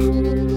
you.